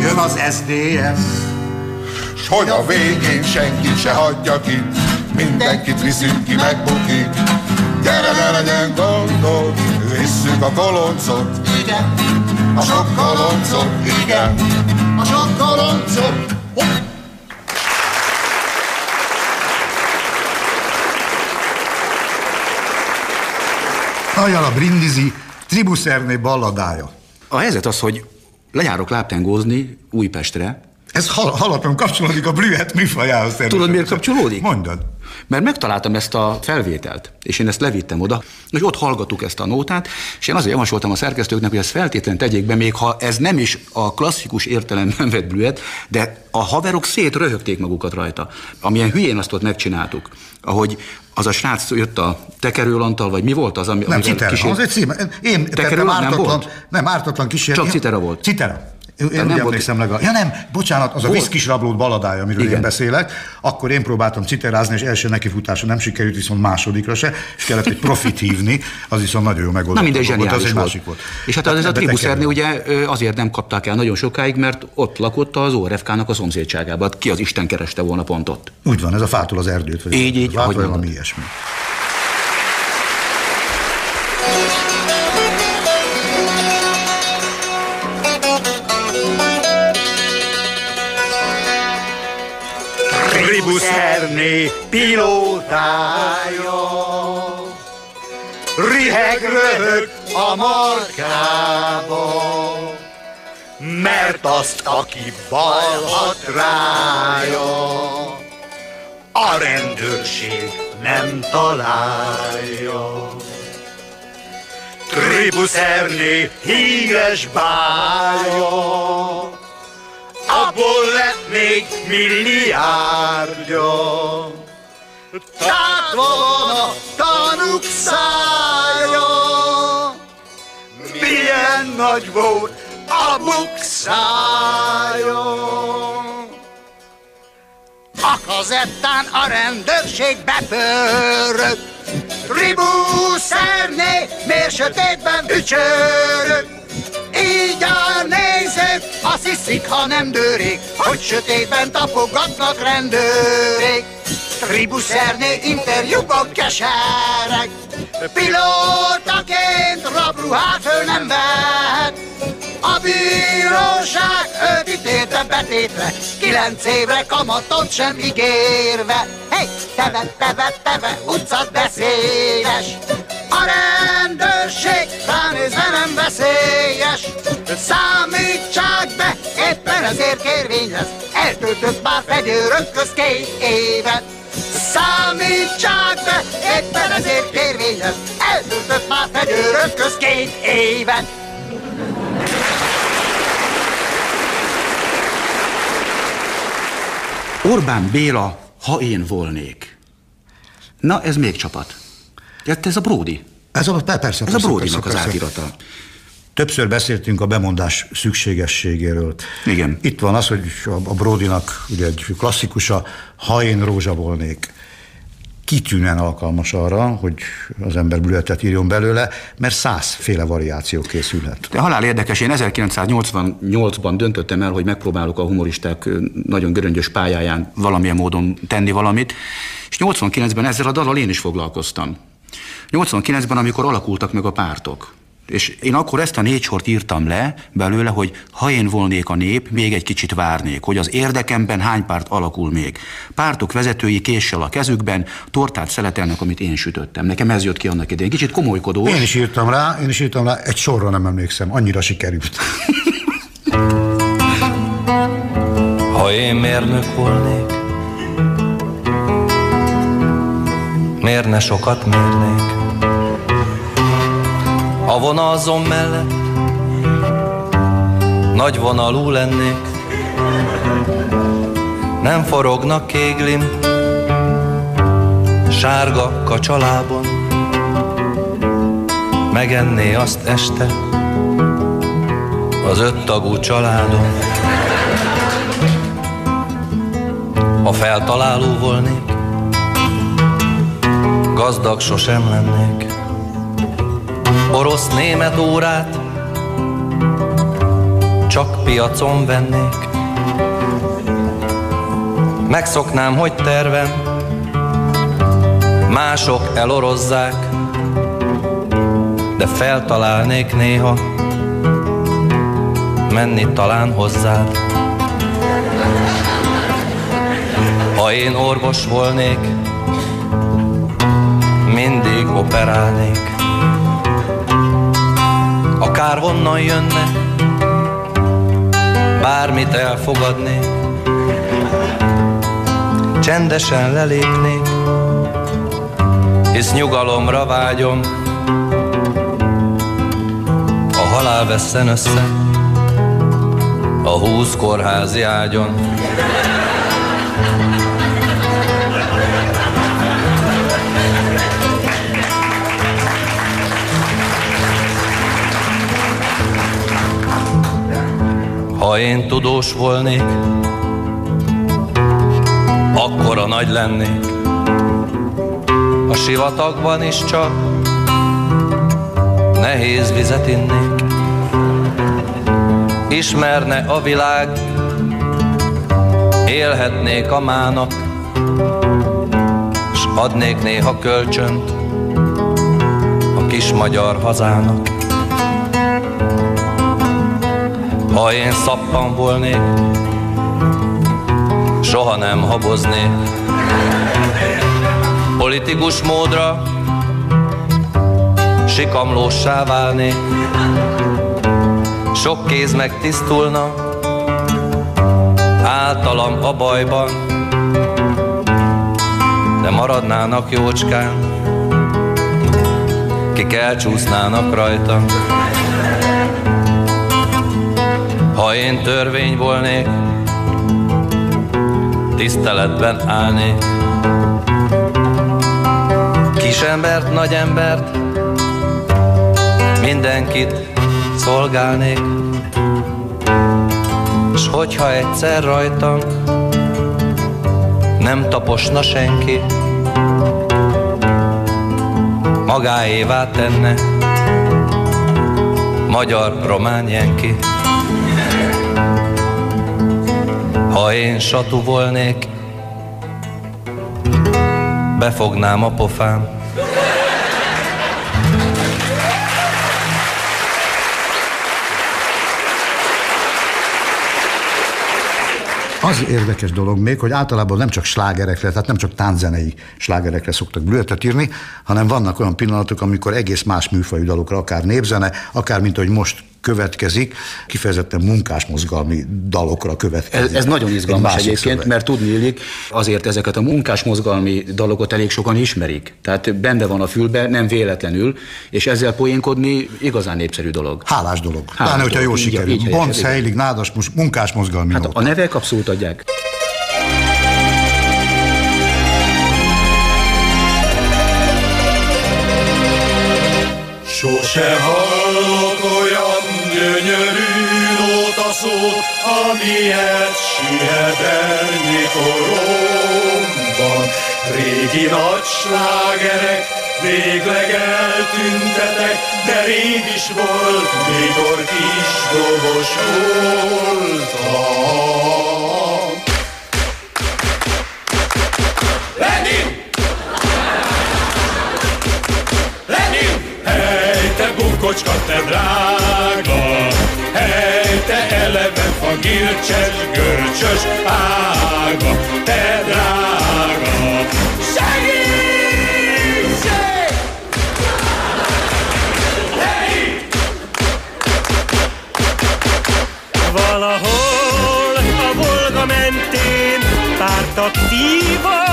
Jön az SDS. S hogy a végén senkit se hagyja ki, mindenkit viszünk ki, megbukik. Gyere, ne legyen gondod, visszük a koloncot, igen, a sok koloncot, igen, a sok koloncot. Hopp. Ajánl a Brindisi Tribuszerné balladája. A helyzet az, hogy lejárok láptengózni Újpestre. Ez hal- halaton kapcsolódik a blühet műfajához. Tudod, miért kapcsolódik? Mondod. Mert megtaláltam ezt a felvételt, és én ezt levittem oda, hogy ott hallgattuk ezt a nótát, és én azért javasoltam a szerkesztőknek, hogy ezt feltétlenül tegyék be, még ha ez nem is a klasszikus értelemben vett blüet, de a haverok szétröhögték magukat rajta. Amilyen hülyén azt ott megcsináltuk. Ahogy az a srác jött a tekerőlantal, vagy mi volt az, ami... Nem, Citera, kísér... az egy cím. Én tettem nem ártatlan, volt? nem, ártatlan kísérlet. Csak Citera volt. Citera. Én, nem úgy volt- emlékszem legalább. Ja nem, bocsánat, az a Volt. viszkis rablót baladája, amiről Igen. én beszélek. Akkor én próbáltam citerázni, és első nekifutáson nem sikerült, viszont másodikra se, és kellett egy profit hívni, az viszont nagyon jó megoldás. Na mindegy, volt, az egy volt. másik volt. És hát ez a tribuszerni ugye azért nem kapták el nagyon sokáig, mert ott lakott az ORFK-nak a szomszédságában. Ki az Isten kereste volna pont ott? Úgy van, ez a fától az erdőt. Vagy Így, így, ahogy valami ilyesmi. Tribuszerné pilótája Riheg röhög a markába Mert azt, aki balhat rája A rendőrség nem találja. Tribuszerné híres bája abból még milliárdja. Tátva van a tanuk szája, milyen nagy volt a bukszája. A kazettán a rendőrség bepörög, Tribúszerné, miért sötétben ücsörög? Így nézők azt hiszik, ha nem dőrik, hogy sötétben tapogatnak rendőrik. Tribuszerné interjúban kesereg, pilótaként rabruhát föl nem vehet. A bíróság őt ítélte betétre, kilenc évre kamatot sem ígérve. Hey, teve, teve, teve, utca beszédes, a rendőrség ránézve nem veszélyes. Számítsák be, éppen ezért kérvény lesz, eltöltött már fegyőrök köz két évet. Számítsák be, éppen ezért kérvény lesz, eltöltött már fegyőrök köz két évet. Orbán Béla, ha én volnék. Na, ez még csapat. Ez a Bródi. Ez a, persze, persze, Ez a Bródinak az átirata. Többször beszéltünk a bemondás szükségességéről. Igen. Itt van az, hogy a, Brodinak ugye egy klasszikusa, ha én rózsa volnék, kitűnően alkalmas arra, hogy az ember blühetet írjon belőle, mert százféle variáció készülhet. De halál érdekes, én 1988-ban döntöttem el, hogy megpróbálok a humoristák nagyon göröngyös pályáján valamilyen módon tenni valamit, és 89-ben ezzel a dallal én is foglalkoztam. 89-ben, amikor alakultak meg a pártok, és én akkor ezt a négy sort írtam le belőle, hogy ha én volnék a nép, még egy kicsit várnék, hogy az érdekemben hány párt alakul még. Pártok vezetői késsel a kezükben, tortát szeletelnek, amit én sütöttem. Nekem ez jött ki annak idején. Kicsit komolykodó. Én is írtam rá, én is írtam rá, egy sorra nem emlékszem, annyira sikerült. Ha én mérnök volnék, miért ne sokat mérnék? A vonalzom mellett nagy vonalú lennék, nem forognak kéglim, sárga kacsalában, megenné azt este az öttagú családom. Ha feltaláló volnék, gazdag sosem lennék. Orosz-német órát csak piacon vennék. Megszoknám, hogy tervem mások elorozzák, de feltalálnék néha menni talán hozzád. Ha én orvos volnék, mindig operálnék. Akár honnan jönne, bármit elfogadnék. Csendesen lelépnék, hisz nyugalomra vágyom. A halál vesszen össze a húsz kórházi ágyon. Ha én tudós volnék, akkora nagy lennék. A sivatagban is csak nehéz vizet innék. Ismerne a világ, élhetnék a mának, s adnék néha kölcsönt a kis magyar hazának. Ha én szappan volnék, soha nem haboznék. Politikus módra sikamlósá válnék. Sok kéz megtisztulna, általam a bajban, de maradnának jócskán, kik elcsúsznának rajta. Ha én törvény volnék, tiszteletben állnék. Kisembert, nagyembert, mindenkit szolgálnék. S hogyha egyszer rajtam nem taposna senki, magáévá tenne magyar-román jenki. Ha én satú volnék, befognám a pofám. Az érdekes dolog még, hogy általában nem csak slágerekre, tehát nem csak tánczenei slágerekre szoktak blőtet írni, hanem vannak olyan pillanatok, amikor egész más műfajú dalokra, akár népzene, akár mint hogy most következik, kifejezetten munkásmozgalmi dalokra következik. Ez, ez nagyon Egy izgalmas másik egyébként, szöveg. mert tudni illik, azért ezeket a munkásmozgalmi dalokat elég sokan ismerik. Tehát benne van a fülbe, nem véletlenül, és ezzel poénkodni igazán népszerű dolog. Hálás dolog. Hálás Pláne, hogyha dolog. jól Így- sikerül. így Bonc. Heilig, Nádas, munkásmozgalmi Hát nóta. a nevek abszolút adják. Sose hallok nótaszót, amilyet siedelni koromban. Régi nagy slágerek végleg eltüntetek, de rég is volt, mikor kis dobos voltam. Lenin! Lenin! Hely, te bukocska, te drága! Hely, te eleve fagilcses, görcsös ága! Te drága! Segítség! Hey! Valahol a Volga mentén párt aktíva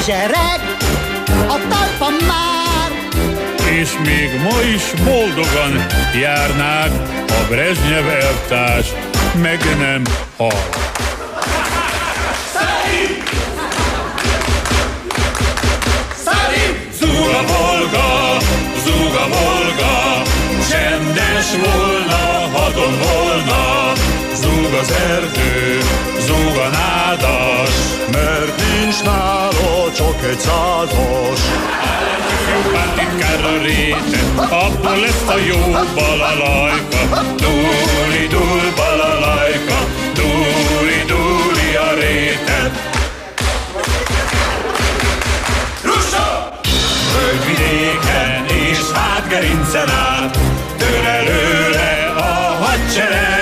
bizsereg a talpam már. és még ma is boldogan járnák, a Brezsnyev elvtárs meg nem hal. Zúg a Volga, zúg a Volga, csendes volna, hadon volna, zúg az erdő, zúg a nádas, mert nincs nála csak egy százas. Pátinkárra réten, abból lesz a jó balalajka. Dúli, dúl, balalajka, dúli, dúli a réten. Russa! Földvidéken és hátgerincen át, től előle a hadsereg,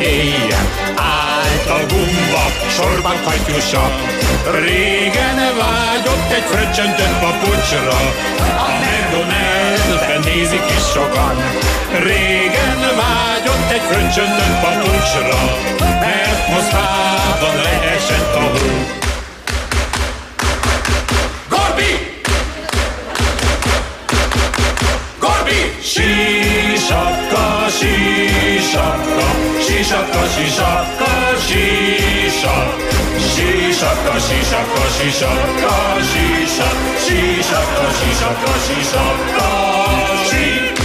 éjjel, állt a gumba, sorban katyusa. Régen vágyott egy fröccsöntött papucsra, a McDonald's-ben nézik is sokan. Régen vágyott egy fröccsöntött papucsra, mert Moszkvában leesett a hó. Gorbi! Shishaka, shishaka, shishaka, shishaka, shishaka. Shishaka, shishaka, shishaka, shishaka, shishaka, shishaka, shishaka, shishaka.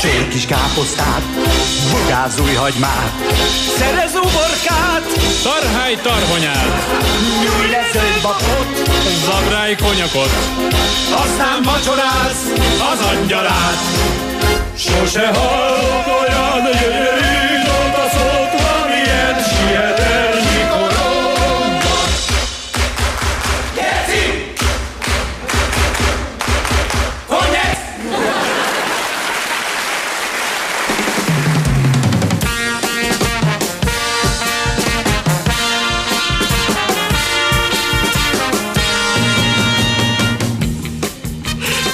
Csér kis káposztát, bogázúj hagymát, Szerez uborkát, tarhály tarhonyát, nyújj le zöld bakot, Zabrály konyakot, Aztán vacsorász az angyalát. Sose hallott olyan gyönyörű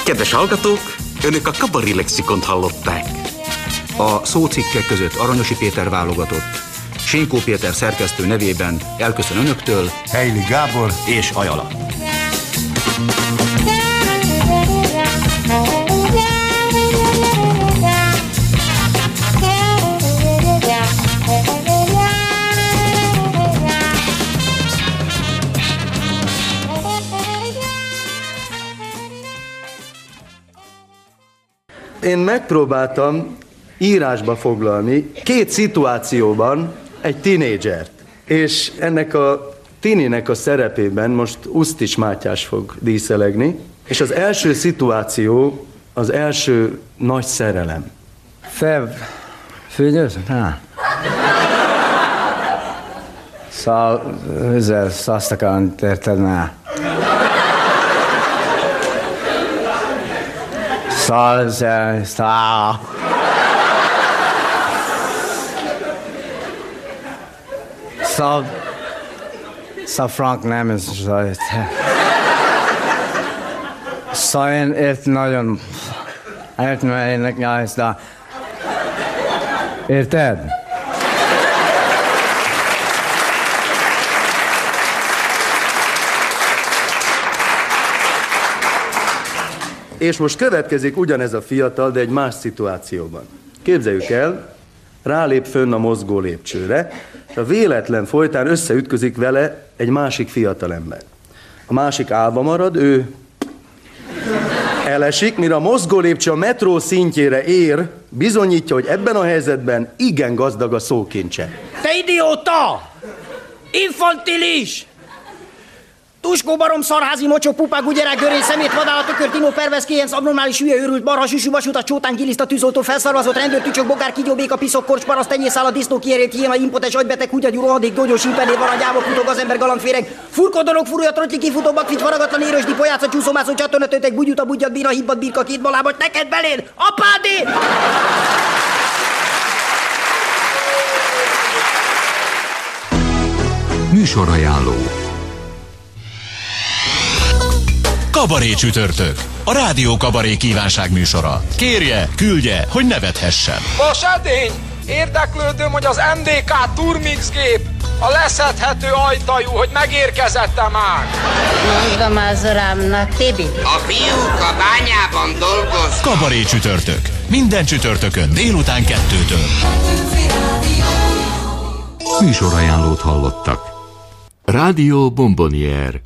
Kedves hallgatók, önök a Kabari Lexikont hallották. A szócikkek között Aranyosi Péter válogatott, Sinkó Péter szerkesztő nevében elköszön önöktől Heili Gábor és Ajala. Én megpróbáltam írásba foglalni két szituációban egy tinédzsert. És ennek a tininek a szerepében most Usztis Mátyás fog díszelegni, és az első szituáció az első nagy szerelem. Fev, figyelsz? Hát. Szóval, ezzel szasztakán érted már. Ezzel, szóval. Szóval, szóval Frank nem, ez szóval, szóval én ért nagyon, értem, én nekem ezt, de Érted? És most következik ugyanez a fiatal, de egy más szituációban. Képzeljük el, rálép fönn a mozgó lépcsőre, és a véletlen folytán összeütközik vele egy másik fiatalember. A másik álva marad, ő elesik, mire a mozgó lépcső a metró szintjére ér, bizonyítja, hogy ebben a helyzetben igen gazdag a szókincse. Te idióta! Infantilis! Tuskó barom, szarházi mocsó, pupák, gugyerák, görény, szemét, vadállat, ökör, tinó, pervez, kéjenc, abnormális, hülye, őrült, barha, süsű, vasutat, csótán, giliszta, tűzoltó, felszarvazott, rendőr, tücsök, bogár, kígyó, béka, piszok, korcs, paraszt, tenyészál, a disznó, kiérét, hiéna, impotens, agybeteg, húgyagyú, rohadék, dogyós, impenér, varangyába, futó, gazember, galambféreg, furkodorok, furúja, trotyi, kifutó, bakfics, faragatlan, érősdi, pojáca, csúszómászó, csatornatőtek, bugyuta, budjat, bíra, hibbat, birka, két balábat, neked beléd, apádé! Műsorajánló Kabaré csütörtök. A Rádió Kabaré kívánság műsora. Kérje, küldje, hogy nevethessen. Vas edény! Érdeklődöm, hogy az MDK Turmix gép a leszedhető ajtajú, hogy megérkezette már. Mondom az uramnak, Tibi. A fiúk a bányában dolgoznak. Kabaré csütörtök. Minden csütörtökön délután kettőtől. Műsorajánlót hallottak. Rádió Bombonier,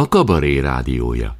a kabaré rádiója.